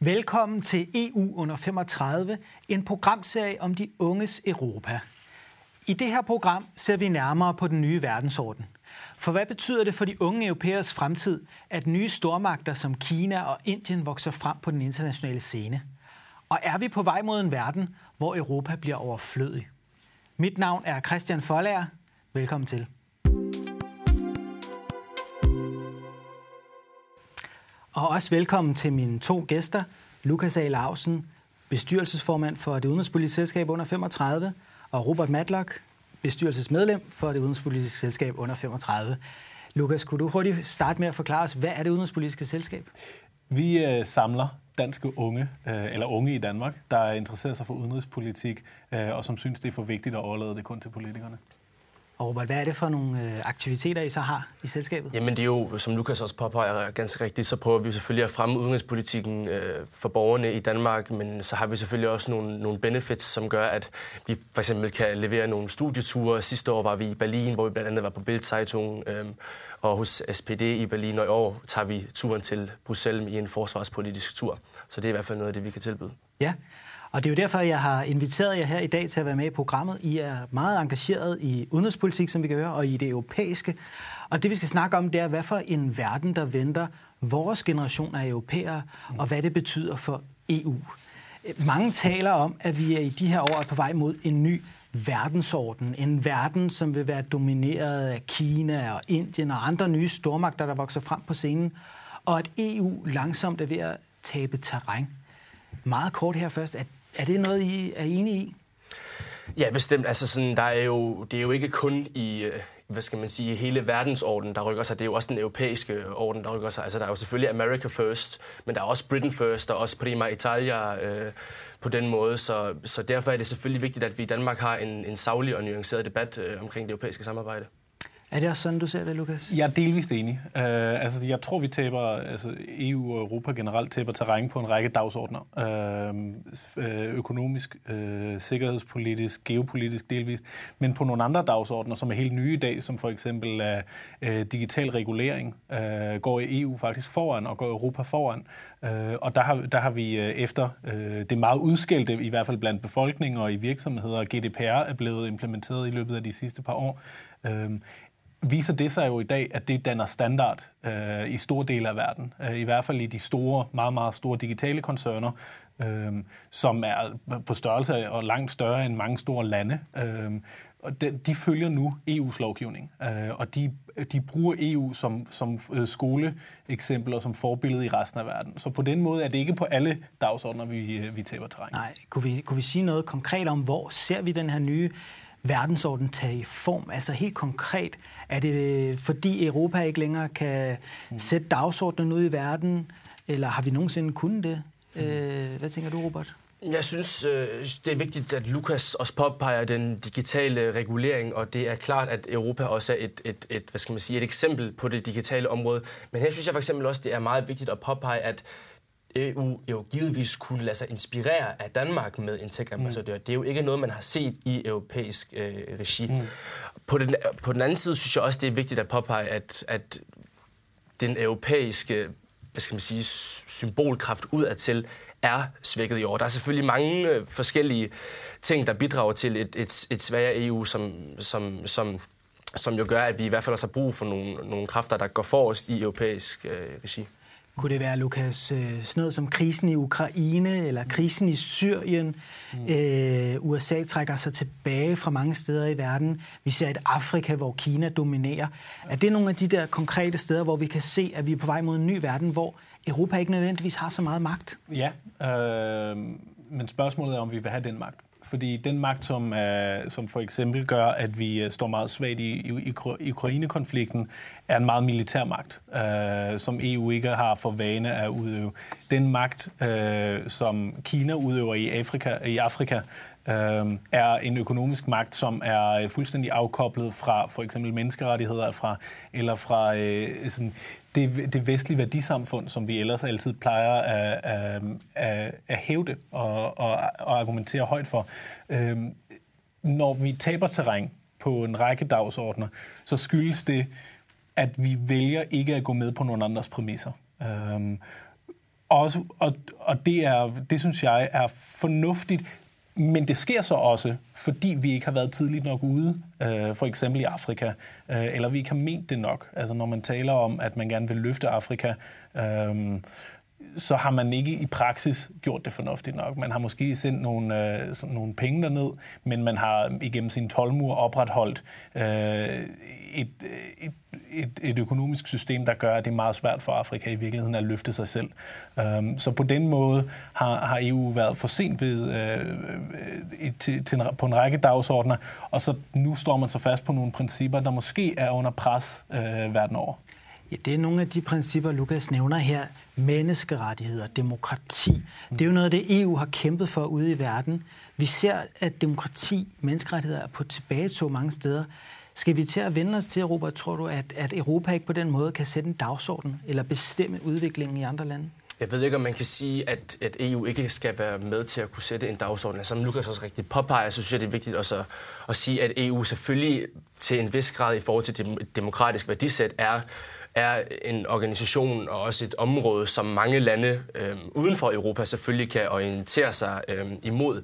Velkommen til EU under 35, en programserie om de unges Europa. I det her program ser vi nærmere på den nye verdensorden. For hvad betyder det for de unge europæers fremtid, at nye stormagter som Kina og Indien vokser frem på den internationale scene? Og er vi på vej mod en verden, hvor Europa bliver overflødig? Mit navn er Christian Folager. Velkommen til. Og også velkommen til mine to gæster, Lukas A. Lausen, bestyrelsesformand for det udenrigspolitiske selskab under 35, og Robert Matlock, bestyrelsesmedlem for det udenrigspolitiske selskab under 35. Lukas, kunne du hurtigt starte med at forklare os, hvad er det udenrigspolitiske selskab? Vi øh, samler danske unge, øh, eller unge i Danmark, der interesserer sig for udenrigspolitik, øh, og som synes, det er for vigtigt at overlade det kun til politikerne. Og Robert, hvad er det for nogle øh, aktiviteter, I så har i selskabet? Jamen det er jo, som Lukas også påpeger ganske rigtigt, så prøver vi selvfølgelig at fremme udenrigspolitikken øh, for borgerne i Danmark, men så har vi selvfølgelig også nogle, nogle benefits, som gør, at vi for eksempel kan levere nogle studieture. Sidste år var vi i Berlin, hvor vi blandt andet var på Bildzeitung øh, og hos SPD i Berlin, og i år tager vi turen til Bruxelles i en forsvarspolitisk tur. Så det er i hvert fald noget af det, vi kan tilbyde. Ja, og det er jo derfor, jeg har inviteret jer her i dag til at være med i programmet. I er meget engageret i udenrigspolitik, som vi kan høre, og i det europæiske. Og det, vi skal snakke om, det er, hvad for en verden, der venter vores generation af europæere, og hvad det betyder for EU. Mange taler om, at vi er i de her år på vej mod en ny verdensorden. En verden, som vil være domineret af Kina og Indien og andre nye stormagter, der vokser frem på scenen. Og at EU langsomt er ved at tabe terræn. Meget kort her først. Er er det noget, I er enige i? Ja, bestemt. Altså sådan, der er jo, det er jo ikke kun i, øh, hvad skal man sige, hele verdensorden, der rykker sig. Det er jo også den europæiske orden, der rykker sig. Altså, der er jo selvfølgelig America First, men der er også Britain First, og også Prima Italia øh, på den måde. Så, så derfor er det selvfølgelig vigtigt, at vi i Danmark har en, en savlig og nuanceret debat øh, omkring det europæiske samarbejde. Er det også sådan, du ser det, Lukas? Jeg er delvist enig. Uh, altså, jeg tror, vi taber, altså EU og Europa generelt taber terræn på en række dagsordner. Uh, økonomisk, uh, sikkerhedspolitisk, geopolitisk delvist, men på nogle andre dagsordner, som er helt nye i dag, som for eksempel uh, digital regulering, uh, går EU faktisk foran, og går Europa foran. Uh, og der har, der har vi uh, efter uh, det meget udskældte, i hvert fald blandt befolkningen og i virksomheder, GDPR er blevet implementeret i løbet af de sidste par år. Uh, viser det sig jo i dag, at det danner standard øh, i store dele af verden. Øh, I hvert fald i de store, meget, meget store digitale koncerner, øh, som er på størrelse og langt større end mange store lande. Øh, og de, de følger nu EU's lovgivning, øh, og de, de bruger EU som, som øh, skoleeksempel og som forbillede i resten af verden. Så på den måde er det ikke på alle dagsordner, vi, øh, vi taber terræn. Nej, kunne vi, kunne vi sige noget konkret om, hvor ser vi den her nye verdensorden tage form? Altså helt konkret, er det fordi Europa ikke længere kan mm. sætte dagsordenen ud i verden, eller har vi nogensinde kunnet det? Mm. Hvad tænker du, Robert? Jeg synes, øh, det er vigtigt, at Lukas også påpeger den digitale regulering, og det er klart, at Europa også er et, et, et, hvad skal man sige, et eksempel på det digitale område. Men her synes jeg for eksempel også, det er meget vigtigt at påpege, at EU jo givetvis kunne lade sig inspirere af Danmark med en tech-ambassadør. Mm. Det er jo ikke noget, man har set i europæisk øh, regi. Mm. På, den, på den anden side synes jeg også, det er vigtigt at påpege, at, at den europæiske hvad skal man sige, symbolkraft udadtil er svækket i år. Der er selvfølgelig mange øh, forskellige ting, der bidrager til et, et, et svagere EU, som, som, som, som jo gør, at vi i hvert fald også har brug for nogle, nogle kræfter, der går forrest i europæisk øh, regi. Kunne det være, Lukas, øh, sådan noget som krisen i Ukraine eller krisen i Syrien? Mm. Øh, USA trækker sig tilbage fra mange steder i verden. Vi ser et Afrika, hvor Kina dominerer. Er det nogle af de der konkrete steder, hvor vi kan se, at vi er på vej mod en ny verden, hvor Europa ikke nødvendigvis har så meget magt? Ja, øh, men spørgsmålet er, om vi vil have den magt. Fordi den magt, som, uh, som for eksempel gør, at vi øh, står meget svagt i, i, i Ukraine-konflikten, er en meget militær magt, øh, som EU ikke har for vane at udøve. Den magt, øh, som Kina udøver i Afrika, i Afrika øh, er en økonomisk magt, som er øh, fuldstændig afkoblet fra for eksempel menneskerettigheder fra, eller fra øh, sådan, det, det vestlige værdisamfund, som vi ellers altid plejer at, at, at, at hævde og, og, og argumentere højt for. Øh, når vi taber terræn på en række dagsordner, så skyldes det, at vi vælger ikke at gå med på nogle andres præmisser. Øhm, også, og, og det, er, det synes jeg er fornuftigt. Men det sker så også, fordi vi ikke har været tidligt nok ude, øh, for eksempel i Afrika, øh, eller vi ikke har ment det nok. Altså når man taler om, at man gerne vil løfte Afrika, øh, så har man ikke i praksis gjort det fornuftigt nok. Man har måske sendt nogle, øh, nogle penge derned, men man har igennem sin tolvmur opretholdt øh, et, et, et, et økonomisk system, der gør, at det er meget svært for Afrika i virkeligheden at løfte sig selv. Um, så på den måde har, har EU været for sent ved, øh, øh til, til en, på en række dagsordner, og så nu står man så fast på nogle principper, der måske er under pres øh, verden over. Ja, det er nogle af de principper, Lukas nævner her. Menneskerettigheder, demokrati. Det er jo noget af det, EU har kæmpet for ude i verden. Vi ser, at demokrati, menneskerettigheder er på tilbagetog mange steder. Skal vi til at vende os til Europa? Tror du, at, at Europa ikke på den måde kan sætte en dagsorden eller bestemme udviklingen i andre lande? Jeg ved ikke, om man kan sige, at, at EU ikke skal være med til at kunne sætte en dagsorden. Som Lukas også rigtig påpeger, så synes jeg, det er vigtigt også at, at sige, at EU selvfølgelig til en vis grad i forhold til det demokratiske værdisæt er er en organisation og også et område, som mange lande øh, uden for Europa selvfølgelig kan orientere sig øh, imod.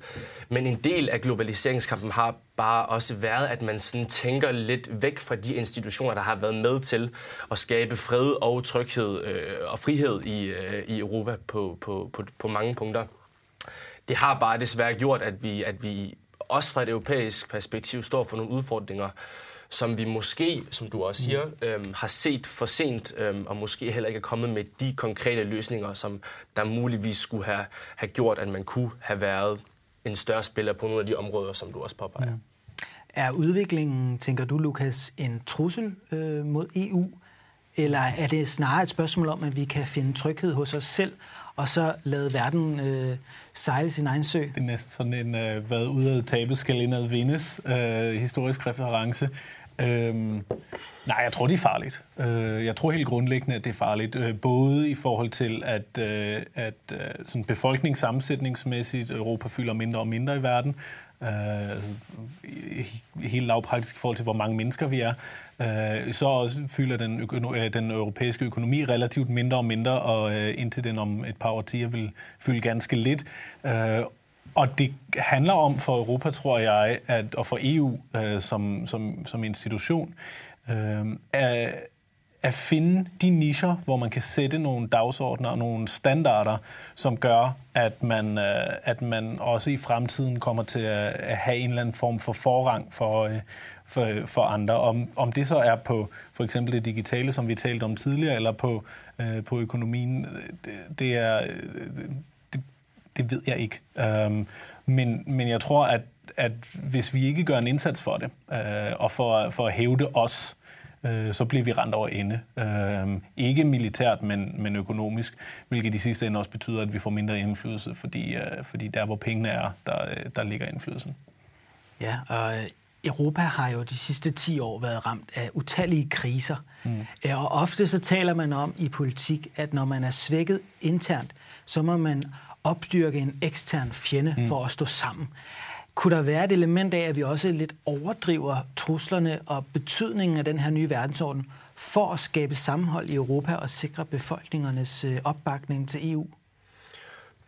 Men en del af globaliseringskampen har bare også været, at man sådan tænker lidt væk fra de institutioner, der har været med til at skabe fred og tryghed øh, og frihed i, øh, i Europa på, på, på, på mange punkter. Det har bare desværre gjort, at vi, at vi også fra et europæisk perspektiv står for nogle udfordringer, som vi måske, som du også siger, mm. øhm, har set for sent, øhm, og måske heller ikke er kommet med de konkrete løsninger, som der muligvis skulle have, have gjort, at man kunne have været en større spiller på nogle af de områder, som du også påpeger. Ja. Er udviklingen, tænker du, Lukas, en trussel øh, mod EU? Eller er det snarere et spørgsmål om, at vi kan finde tryghed hos os selv, og så lade verden øh, sejle sin egen sø? Det er næsten sådan en, øh, hvad ud af tabet skal indad vindes, øh, historisk reference. Øhm, nej, jeg tror, det er farligt. Øh, jeg tror helt grundlæggende, at det er farligt. Øh, både i forhold til, at, øh, at øh, sådan befolkningssammensætningsmæssigt øh, Europa fylder mindre og mindre i verden. Øh, altså, helt lavpraktisk i forhold til, hvor mange mennesker vi er. Øh, så også fylder den, økono- øh, den europæiske økonomi relativt mindre og mindre, og øh, indtil den om et par årtier vil fylde ganske lidt. Øh, og det handler om for Europa, tror jeg, at, og for EU øh, som, som, som institution, øh, at, at finde de nischer, hvor man kan sætte nogle dagsordner og nogle standarder, som gør, at man, øh, at man også i fremtiden kommer til at, at have en eller anden form for forrang for, øh, for, for andre. Om, om det så er på for eksempel det digitale, som vi talte om tidligere, eller på, øh, på økonomien, øh, det, det er... Det, det ved jeg ikke. Øhm, men, men jeg tror, at, at hvis vi ikke gør en indsats for det, øh, og for, for at hævde os, øh, så bliver vi rent over ende. Øh, ikke militært, men, men økonomisk, hvilket i sidste ende også betyder, at vi får mindre indflydelse, fordi, øh, fordi der, hvor pengene er, der, øh, der ligger indflydelsen. Ja, og øh, Europa har jo de sidste 10 år været ramt af utallige kriser. Mm. Og ofte så taler man om i politik, at når man er svækket internt, så må man opdyrke en ekstern fjende mm. for at stå sammen. Kunne der være et element af, at vi også lidt overdriver truslerne og betydningen af den her nye verdensorden for at skabe sammenhold i Europa og sikre befolkningernes øh, opbakning til EU?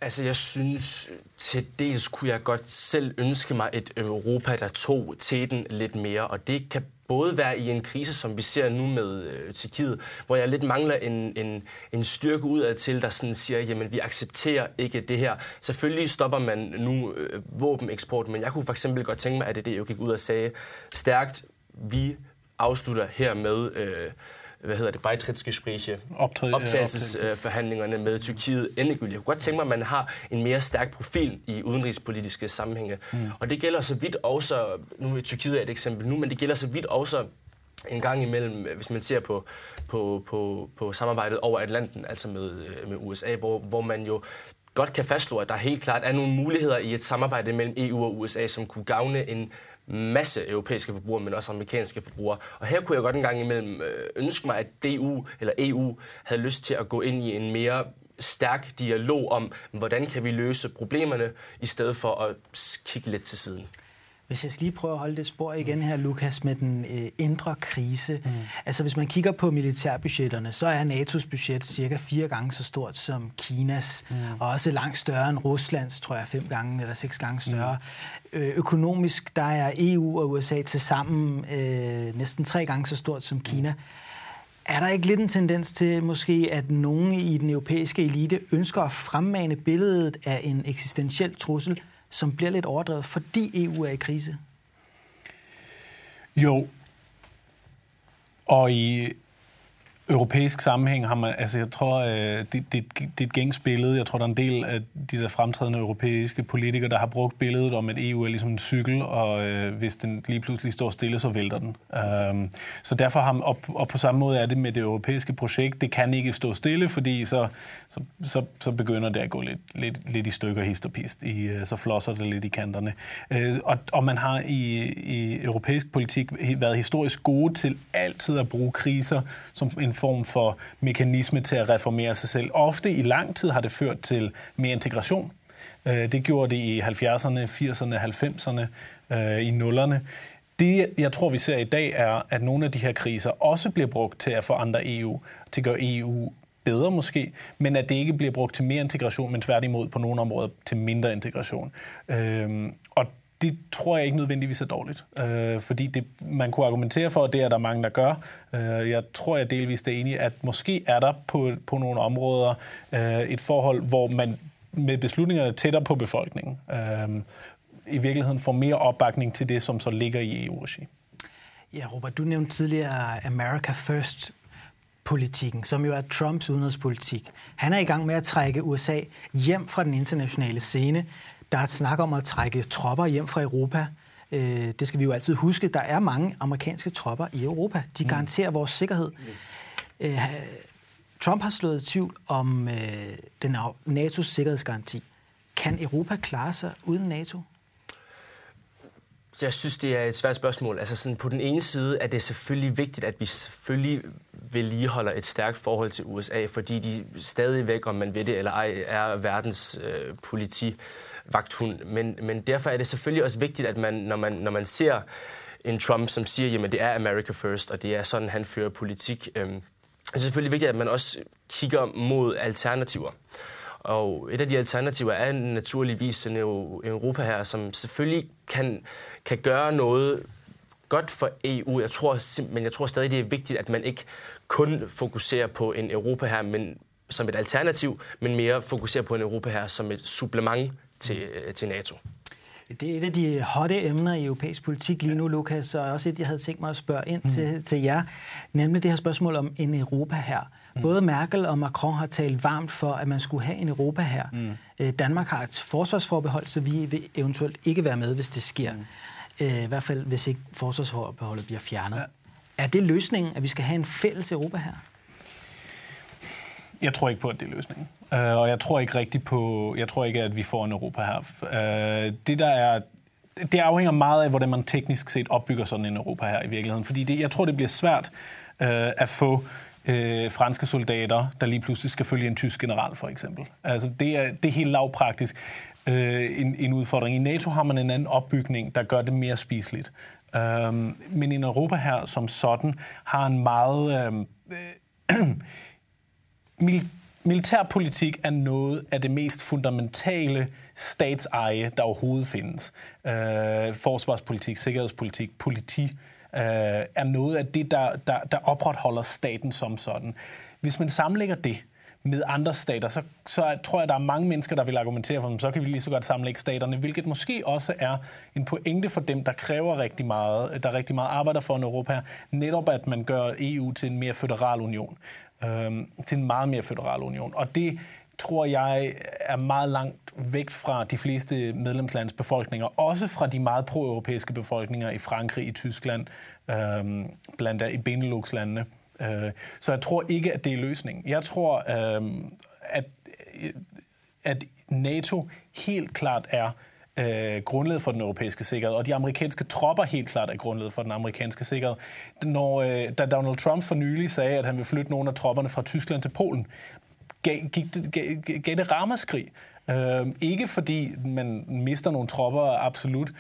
Altså, jeg synes, til dels kunne jeg godt selv ønske mig et Europa, der tog teten lidt mere, og det kan både være i en krise, som vi ser nu med øh, Tyrkiet, hvor jeg lidt mangler en, en, en styrke udad til, der sådan siger, jamen vi accepterer ikke det her. Selvfølgelig stopper man nu øh, våbeneksport, men jeg kunne for eksempel godt tænke mig, at det, det jo gik ud og sagde stærkt, vi afslutter her med øh, hvad hedder det, Beitrittsgespräche, optagelsesforhandlingerne med Tyrkiet endegyldigt. Jeg kunne godt tænke mig, at man har en mere stærk profil i udenrigspolitiske sammenhænge. Mm. Og det gælder så vidt også, nu er Tyrkiet et eksempel nu, men det gælder så vidt også en gang imellem, hvis man ser på, på, på, på samarbejdet over Atlanten, altså med, øh, med USA, hvor, hvor man jo godt kan fastslå, at der helt klart er nogle muligheder i et samarbejde mellem EU og USA, som kunne gavne en masse europæiske forbrugere, men også amerikanske forbrugere. Og her kunne jeg godt en gang imellem øh, ønske mig, at DU eller EU havde lyst til at gå ind i en mere stærk dialog om, hvordan kan vi løse problemerne, i stedet for at kigge lidt til siden. Hvis jeg skal lige prøve at holde det spor igen her, Lukas, med den øh, indre krise. Mm. Altså hvis man kigger på militærbudgetterne, så er NATO's budget cirka fire gange så stort som Kinas, mm. og også langt større end Ruslands, tror jeg, fem gange eller seks gange større. Mm. Øh, økonomisk, der er EU og USA til sammen øh, næsten tre gange så stort som Kina. Mm. Er der ikke lidt en tendens til måske, at nogen i den europæiske elite ønsker at fremmane billedet af en eksistentiel trussel, som bliver lidt overdrevet, fordi EU er i krise? Jo. Og i europæisk sammenhæng har man, altså jeg tror, øh, det, det, det er et gængsbillede. Jeg tror, der er en del af de der fremtrædende europæiske politikere, der har brugt billedet om, at EU er ligesom en cykel, og øh, hvis den lige pludselig står stille, så vælter den. Øhm, så derfor har man, og, og på samme måde er det med det europæiske projekt, det kan ikke stå stille, fordi så, så, så, så begynder det at gå lidt, lidt, lidt i stykker hist og pist, i, øh, så flosser det lidt i kanterne. Øh, og, og man har i, i europæisk politik været historisk gode til altid at bruge kriser som en form for mekanisme til at reformere sig selv. Ofte i lang tid har det ført til mere integration. Øh, det gjorde det i 70'erne, 80'erne, 90'erne, i nullerne. Det, jeg tror, vi ser i dag, er, at nogle af de her kriser også bliver brugt til at forandre EU, til at gøre EU bedre måske, men at det ikke bliver brugt til mere integration, men tværtimod på nogle områder til mindre integration. Øhm, og det tror jeg ikke nødvendigvis er dårligt, øh, fordi det, man kunne argumentere for, at det er der mange, der gør. Øh, jeg tror, jeg delvis er enig, at måske er der på, på nogle områder øh, et forhold, hvor man med beslutningerne tættere på befolkningen øh, i virkeligheden får mere opbakning til det, som så ligger i EU-regi. Ja, Robert, du nævnte tidligere America First politikken, som jo er Trumps udenrigspolitik. Han er i gang med at trække USA hjem fra den internationale scene. Der er et snak om at trække tropper hjem fra Europa. Øh, det skal vi jo altid huske. Der er mange amerikanske tropper i Europa. De mm. garanterer vores sikkerhed. Øh, Trump har slået tvivl om øh, den NATO's sikkerhedsgaranti. Kan Europa klare sig uden NATO? Jeg synes, det er et svært spørgsmål. Altså sådan, på den ene side er det selvfølgelig vigtigt, at vi selvfølgelig vedligeholder et stærkt forhold til USA, fordi de stadigvæk, om man ved det eller ej, er verdens øh, politi vagthund. Men, men derfor er det selvfølgelig også vigtigt, at man, når, man, når man ser en Trump, som siger, at det er America first, og det er sådan, han fører politik, øh, det er selvfølgelig vigtigt, at man også kigger mod alternativer. Og et af de alternativer er naturligvis en Europa her, som selvfølgelig kan, kan gøre noget godt for EU. Jeg tror, men jeg tror stadig, det er vigtigt, at man ikke kun fokuserer på en Europa her, men som et alternativ, men mere fokuserer på en Europa her som et supplement til, øh, til NATO. Det er et af de hotte emner i europæisk politik lige nu, Lukas, og også et, jeg havde tænkt mig at spørge ind mm. til, til jer, nemlig det her spørgsmål om en Europa her. Mm. Både Merkel og Macron har talt varmt for, at man skulle have en Europa her. Mm. Øh, Danmark har et forsvarsforbehold, så vi vil eventuelt ikke være med, hvis det sker. Mm. Øh, I hvert fald, hvis ikke forsvarsforbeholdet bliver fjernet. Ja. Er det løsningen, at vi skal have en fælles Europa her? Jeg tror ikke på, at det er løsningen. Uh, og jeg tror ikke rigtigt på, jeg tror ikke, at vi får en Europa her. Uh, det der er, det afhænger meget af, hvordan man teknisk set opbygger sådan en Europa her i virkeligheden. Fordi det, jeg tror, det bliver svært uh, at få øh, franske soldater, der lige pludselig skal følge en tysk general, for eksempel. Altså, det er, det er helt lavpraktisk øh, en, en udfordring. I NATO har man en anden opbygning, der gør det mere spiseligt. Uh, men en Europa her som sådan har en meget... Øhm, øh, mil- militærpolitik er noget af det mest fundamentale statseje, der overhovedet findes. Øh, forsvarspolitik, sikkerhedspolitik, politi øh, er noget af det, der, der, der opretholder staten som sådan. Hvis man sammenlægger det med andre stater, så, så tror jeg, der er mange mennesker, der vil argumentere for dem, så kan vi lige så godt sammenlægge staterne, hvilket måske også er en pointe for dem, der kræver rigtig meget, øh, der rigtig meget arbejder for en Europa, netop at man gør EU til en mere federal union øh, til en meget mere federal union. Og det tror jeg er meget langt væk fra de fleste medlemslands befolkninger, også fra de meget pro-europæiske befolkninger i Frankrig, i Tyskland, øh, blandt andet i Benelux-landene. Øh, så jeg tror ikke, at det er løsningen. Jeg tror, øh, at, at NATO helt klart er øh, grundlaget for den europæiske sikkerhed, og de amerikanske tropper helt klart er grundlaget for den amerikanske sikkerhed. Når, øh, da Donald Trump for nylig sagde, at han vil flytte nogle af tropperne fra Tyskland til Polen, gav, gik det, gav, gav det ramaskrig. Øh, ikke fordi man mister nogle tropper absolut,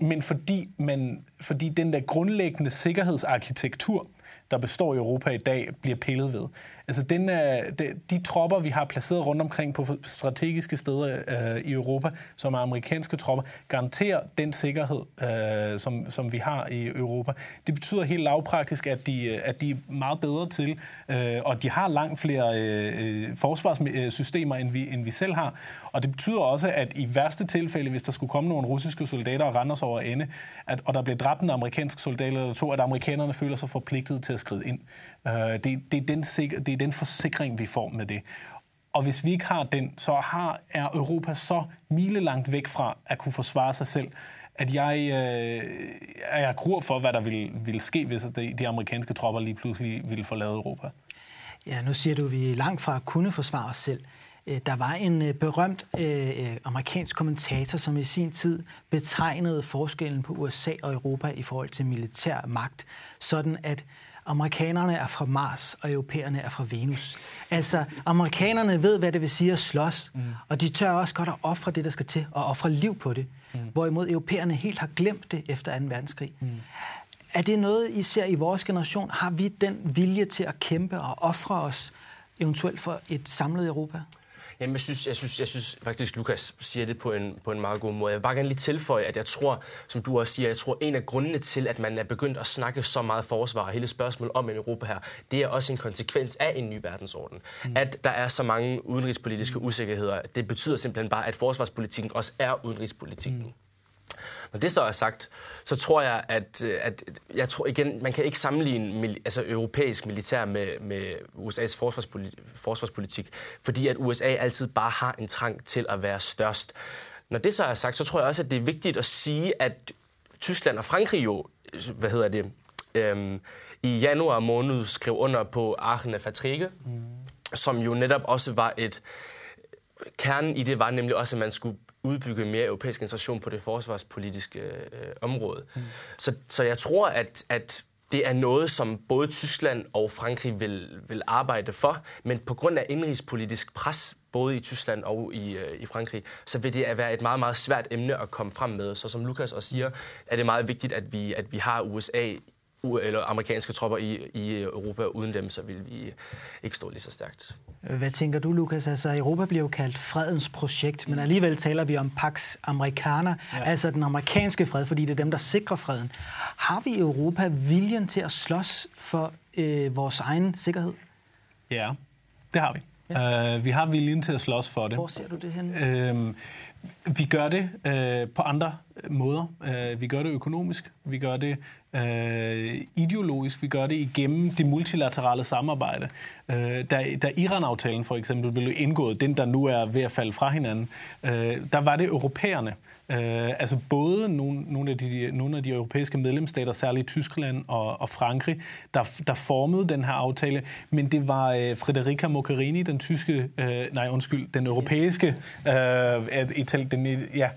men fordi, man, fordi den der grundlæggende sikkerhedsarkitektur, der består i Europa i dag, bliver pillet ved. Altså den, øh, de, de tropper, vi har placeret rundt omkring på strategiske steder øh, i Europa, som er amerikanske tropper, garanterer den sikkerhed, øh, som, som vi har i Europa. Det betyder helt lavpraktisk, at de, øh, at de er meget bedre til, øh, og de har langt flere øh, øh, forsvarssystemer, end vi, end vi selv har. Og det betyder også, at i værste tilfælde, hvis der skulle komme nogle russiske soldater og rende os over ende, at, og der bliver dræbt en amerikansk soldat eller to, at amerikanerne føler sig forpligtet til at skride ind. Øh, det, det, er den sikker, det er den forsikring, vi får med det. Og hvis vi ikke har den, så har, er Europa så milelangt væk fra at kunne forsvare sig selv, at jeg, øh, er jeg gruer for, hvad der ville, ville ske, hvis de, de amerikanske tropper lige pludselig ville forlade Europa. Ja, nu siger du, at vi er langt fra at kunne forsvare os selv. Øh, der var en øh, berømt øh, øh, amerikansk kommentator, som i sin tid betegnede forskellen på USA og Europa i forhold til militær magt, sådan at amerikanerne er fra Mars, og europæerne er fra Venus. Altså, amerikanerne ved, hvad det vil sige at slås, mm. og de tør også godt at ofre det, der skal til, og ofre liv på det. Mm. Hvorimod europæerne helt har glemt det efter 2. verdenskrig. Mm. Er det noget, I ser i vores generation? Har vi den vilje til at kæmpe og ofre os eventuelt for et samlet Europa? Jamen, jeg synes, jeg synes, jeg synes faktisk, Lukas siger det på en, på en meget god måde. Jeg vil bare gerne lige tilføje, at jeg tror, som du også siger, jeg tror, en af grundene til, at man er begyndt at snakke så meget forsvar og hele spørgsmålet om en Europa her, det er også en konsekvens af en ny verdensorden. Mm. At der er så mange udenrigspolitiske usikkerheder, det betyder simpelthen bare, at forsvarspolitikken også er udenrigspolitikken. Mm. Når det så er sagt, så tror jeg, at, øh, at jeg tror igen, man kan ikke sammenligne altså, europæisk militær med, med USA's forsvarspolitik, forsvarspolitik, fordi at USA altid bare har en trang til at være størst. Når det så er sagt, så tror jeg også, at det er vigtigt at sige, at Tyskland og Frankrig jo, hvad hedder det, øhm, i januar måned skrev under på Aachen Verträge, mm. som jo netop også var et kernen i det var nemlig også, at man skulle udbygge mere europæisk integration på det forsvarspolitiske øh, område. Mm. Så, så jeg tror, at, at det er noget, som både Tyskland og Frankrig vil, vil arbejde for, men på grund af indrigspolitisk pres, både i Tyskland og i, øh, i Frankrig, så vil det være et meget, meget svært emne at komme frem med. Så som Lukas også siger, er det meget vigtigt, at vi, at vi har USA eller amerikanske tropper i, i Europa. Uden dem, så vil vi ikke stå lige så stærkt. Hvad tænker du, Lukas? Altså, Europa bliver jo kaldt fredens projekt, men alligevel taler vi om Pax Americana, ja. altså den amerikanske fred, fordi det er dem, der sikrer freden. Har vi i Europa viljen til at slås for øh, vores egen sikkerhed? Ja, det har vi. Ja. Uh, vi har viljen til at slås for det. Hvor ser du det hen? Uh, vi gør det uh, på andre måder. Uh, vi gør det økonomisk, vi gør det øh, ideologisk, vi gør det igennem det multilaterale samarbejde. Øh, da, da Iran-aftalen for eksempel blev indgået, den der nu er ved at falde fra hinanden, øh, der var det europæerne, Øh, altså både nogle, nogle, af de, nogle af de europæiske medlemsstater, særligt Tyskland og, og Frankrig, der, der formede den her aftale, men det var øh, Frederica Mogherini, den tyske, øh, nej undskyld, den europæiske, øh, itali- den, ja,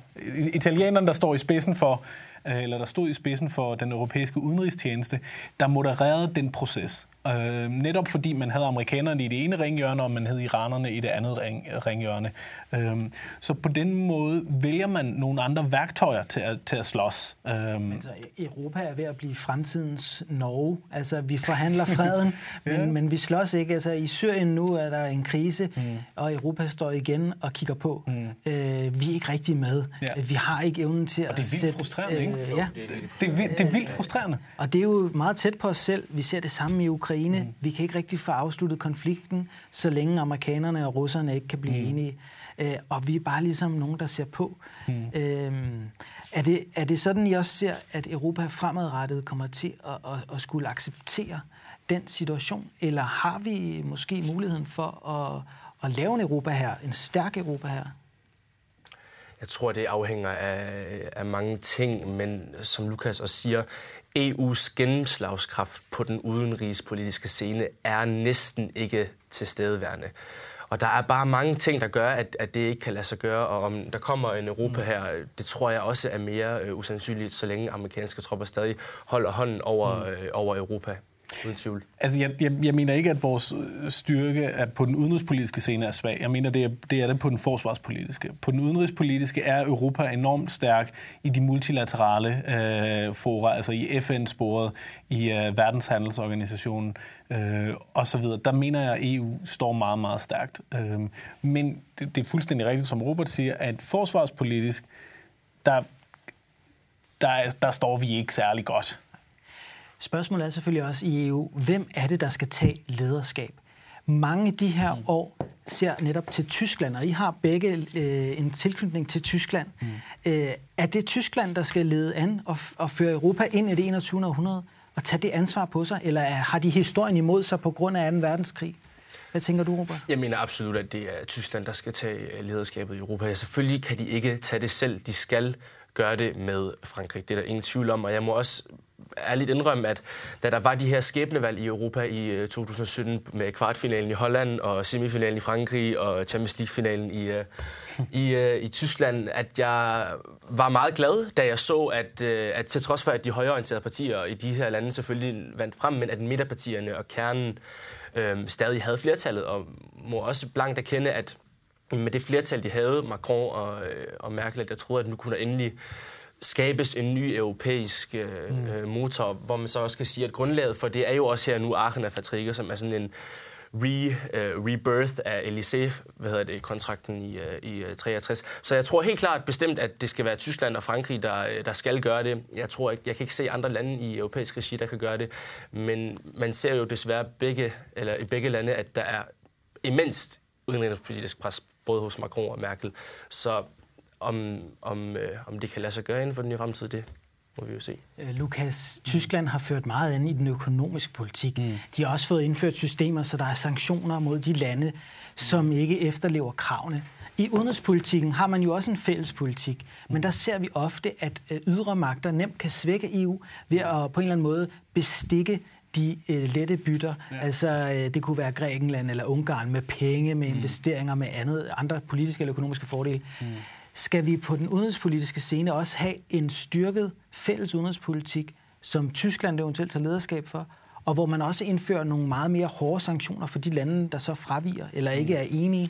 italieneren, der står i spidsen for, Øh, eller der stod i spidsen for den europæiske udenrigstjeneste, der modererede den proces. Øh, netop fordi man havde amerikanerne i det ene ringhjørne, og man havde iranerne i det andet ring, ringhjørne. Øh, så på den måde vælger man nogle andre værktøjer til at, til at slås. Øh, altså, Europa er ved at blive fremtidens Norge. Altså, vi forhandler freden, ja. men, men vi slås ikke. Altså, I Syrien nu er der en krise, mm. og Europa står igen og kigger på. Mm. Øh, vi er ikke rigtig med. Ja. Vi har ikke evnen til at sætte... det er vildt frustrerende, øh, ikke? Ja. Det, er, det er vildt frustrerende. Og det er jo meget tæt på os selv. Vi ser det samme i Ukraine Ukraine. Mm. Vi kan ikke rigtig få afsluttet konflikten, så længe amerikanerne og russerne ikke kan blive mm. enige. Øh, og vi er bare ligesom nogen, der ser på. Mm. Øh, er, det, er det sådan, I også ser, at Europa fremadrettet kommer til at, at, at skulle acceptere den situation? Eller har vi måske muligheden for at, at lave en Europa her, en stærk Europa her? Jeg tror, det afhænger af, af mange ting, men som Lukas også siger, EU's gennemslagskraft på den udenrigspolitiske scene er næsten ikke tilstedeværende. Og der er bare mange ting, der gør, at, at det ikke kan lade sig gøre. Og om der kommer en Europa her, det tror jeg også er mere øh, usandsynligt, så længe amerikanske tropper stadig holder hånden over, mm. øh, over Europa uden tvivl. Altså, jeg, jeg, jeg mener ikke, at vores øh, styrke er på den udenrigspolitiske scene er svag. Jeg mener, det er, det er det på den forsvarspolitiske. På den udenrigspolitiske er Europa enormt stærk i de multilaterale øh, fora, altså i FN-sporet, i øh, Verdenshandelsorganisationen øh, osv. Der mener jeg, at EU står meget, meget stærkt. Øh, men det, det er fuldstændig rigtigt, som Robert siger, at forsvarspolitisk, der, der, der står vi ikke særlig godt. Spørgsmålet er selvfølgelig også i EU, hvem er det, der skal tage lederskab? Mange af de her mm. år ser netop til Tyskland, og I har begge øh, en tilknytning til Tyskland. Mm. Øh, er det Tyskland, der skal lede an og, og føre Europa ind i det 21. århundrede og tage det ansvar på sig, eller er, har de historien imod sig på grund af 2. verdenskrig? Hvad tænker du, Robert? Jeg mener absolut, at det er Tyskland, der skal tage lederskabet i Europa. Ja, selvfølgelig kan de ikke tage det selv. De skal gøre det med Frankrig. Det er der ingen tvivl om, og jeg må også ærligt indrømme, at da der var de her skæbnevalg i Europa i øh, 2017 med kvartfinalen i Holland og semifinalen i Frankrig og Champions League-finalen i, øh, i, øh, i Tyskland, at jeg var meget glad, da jeg så, at, at til trods for, at de højreorienterede partier i de her lande selvfølgelig vandt frem, men at midterpartierne og kernen øh, stadig havde flertallet, og må også blankt erkende, at med det flertal, de havde, Macron og, og Merkel, der jeg troede, at nu kunne der endelig skabes en ny europæisk øh, mm. Øh, motor, hvor man så også kan sige, at grundlaget for det er jo også her nu Aachen af Fatriga, som er sådan en re, uh, rebirth af Elysée, hvad hedder det, kontrakten i, uh, i uh, 63. Så jeg tror helt klart bestemt, at det skal være Tyskland og Frankrig, der, der skal gøre det. Jeg tror ikke, jeg kan ikke se andre lande i europæisk regi, der kan gøre det. Men man ser jo desværre begge, eller i begge lande, at der er immenst udenrigspolitisk pres, både hos Macron og Merkel. Så om, om, øh, om det kan lade sig gøre inden for den nye fremtid, det må vi jo se. Øh, Lukas, Tyskland har ført meget an i den økonomiske politik. Mm. De har også fået indført systemer, så der er sanktioner mod de lande, som ikke efterlever kravene. I udenrigspolitikken har man jo også en fælles politik, men der ser vi ofte, at øh, ydre magter nemt kan svække EU ved at på en eller anden måde bestikke de øh, lette bytter. Ja. Altså, øh, det kunne være Grækenland eller Ungarn med penge, med mm. investeringer, med andet, andre politiske eller økonomiske fordele. Mm skal vi på den udenrigspolitiske scene også have en styrket fælles udenrigspolitik, som Tyskland eventuelt tager lederskab for, og hvor man også indfører nogle meget mere hårde sanktioner for de lande, der så fraviger eller ikke er enige?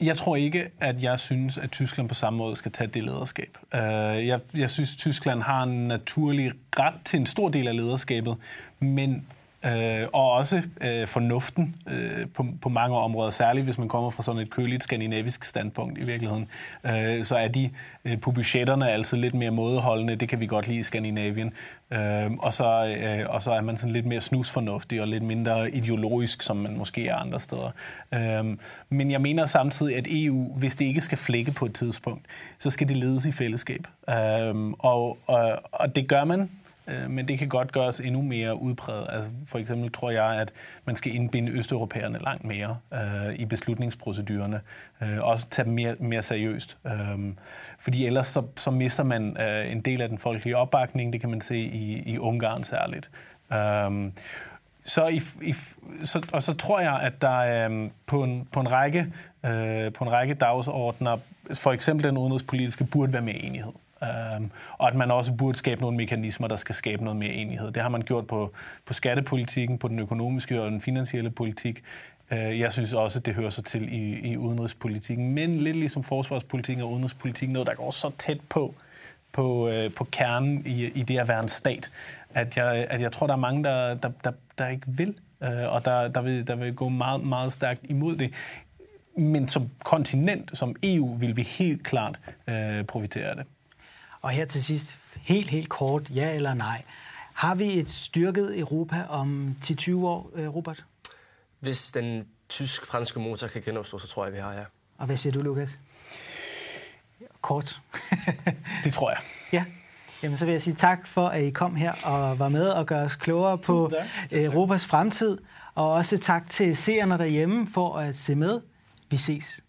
Jeg tror ikke, at jeg synes, at Tyskland på samme måde skal tage det lederskab. Øh, jeg, jeg synes, at Tyskland har en naturlig ret til en stor del af lederskabet, men Øh, og også øh, fornuften øh, på, på mange områder, særligt hvis man kommer fra sådan et køligt skandinavisk standpunkt i virkeligheden, øh, så er de øh, på budgetterne altid lidt mere mådeholdende. Det kan vi godt lide i Skandinavien. Øh, og, så, øh, og så er man sådan lidt mere snusfornuftig og lidt mindre ideologisk, som man måske er andre steder. Øh, men jeg mener samtidig, at EU, hvis det ikke skal flække på et tidspunkt, så skal det ledes i fællesskab. Øh, og, og, og det gør man øh, men det kan godt gøres endnu mere udpræget. Altså, for eksempel tror jeg, at man skal indbinde østeuropæerne langt mere øh, i beslutningsprocedurerne, øh, også tage dem mere, mere seriøst. Øh, fordi ellers så, så mister man øh, en del af den folkelige opbakning, det kan man se i, i Ungarn særligt. Øh, så i, i, så, og så tror jeg, at der øh, på, en, på, en række, øh, på en række dagsordner, for eksempel den udenrigspolitiske, burde være mere enighed. Um, og at man også burde skabe nogle mekanismer, der skal skabe noget mere enighed. Det har man gjort på, på skattepolitikken, på den økonomiske og den finansielle politik. Uh, jeg synes også, at det hører sig til i, i udenrigspolitikken. Men lidt ligesom forsvarspolitikken og udenrigspolitikken, noget, der går så tæt på, på, øh, på kernen i, i det at være en stat, at jeg, at jeg tror, der er mange, der, der, der, der ikke vil, øh, og der, der, vil, der vil gå meget, meget stærkt imod det. Men som kontinent, som EU, vil vi helt klart øh, profitere af det. Og her til sidst, helt, helt kort, ja eller nej. Har vi et styrket Europa om 10-20 år, øh, Robert? Hvis den tysk-franske motor kan genopstå, så tror jeg, vi har, ja. Og hvad siger du, Lukas? Kort. det tror jeg. Ja. Jamen, så vil jeg sige tak for, at I kom her og var med og gør os klogere på Europas fremtid. Og også tak til seerne derhjemme for at se med. Vi ses.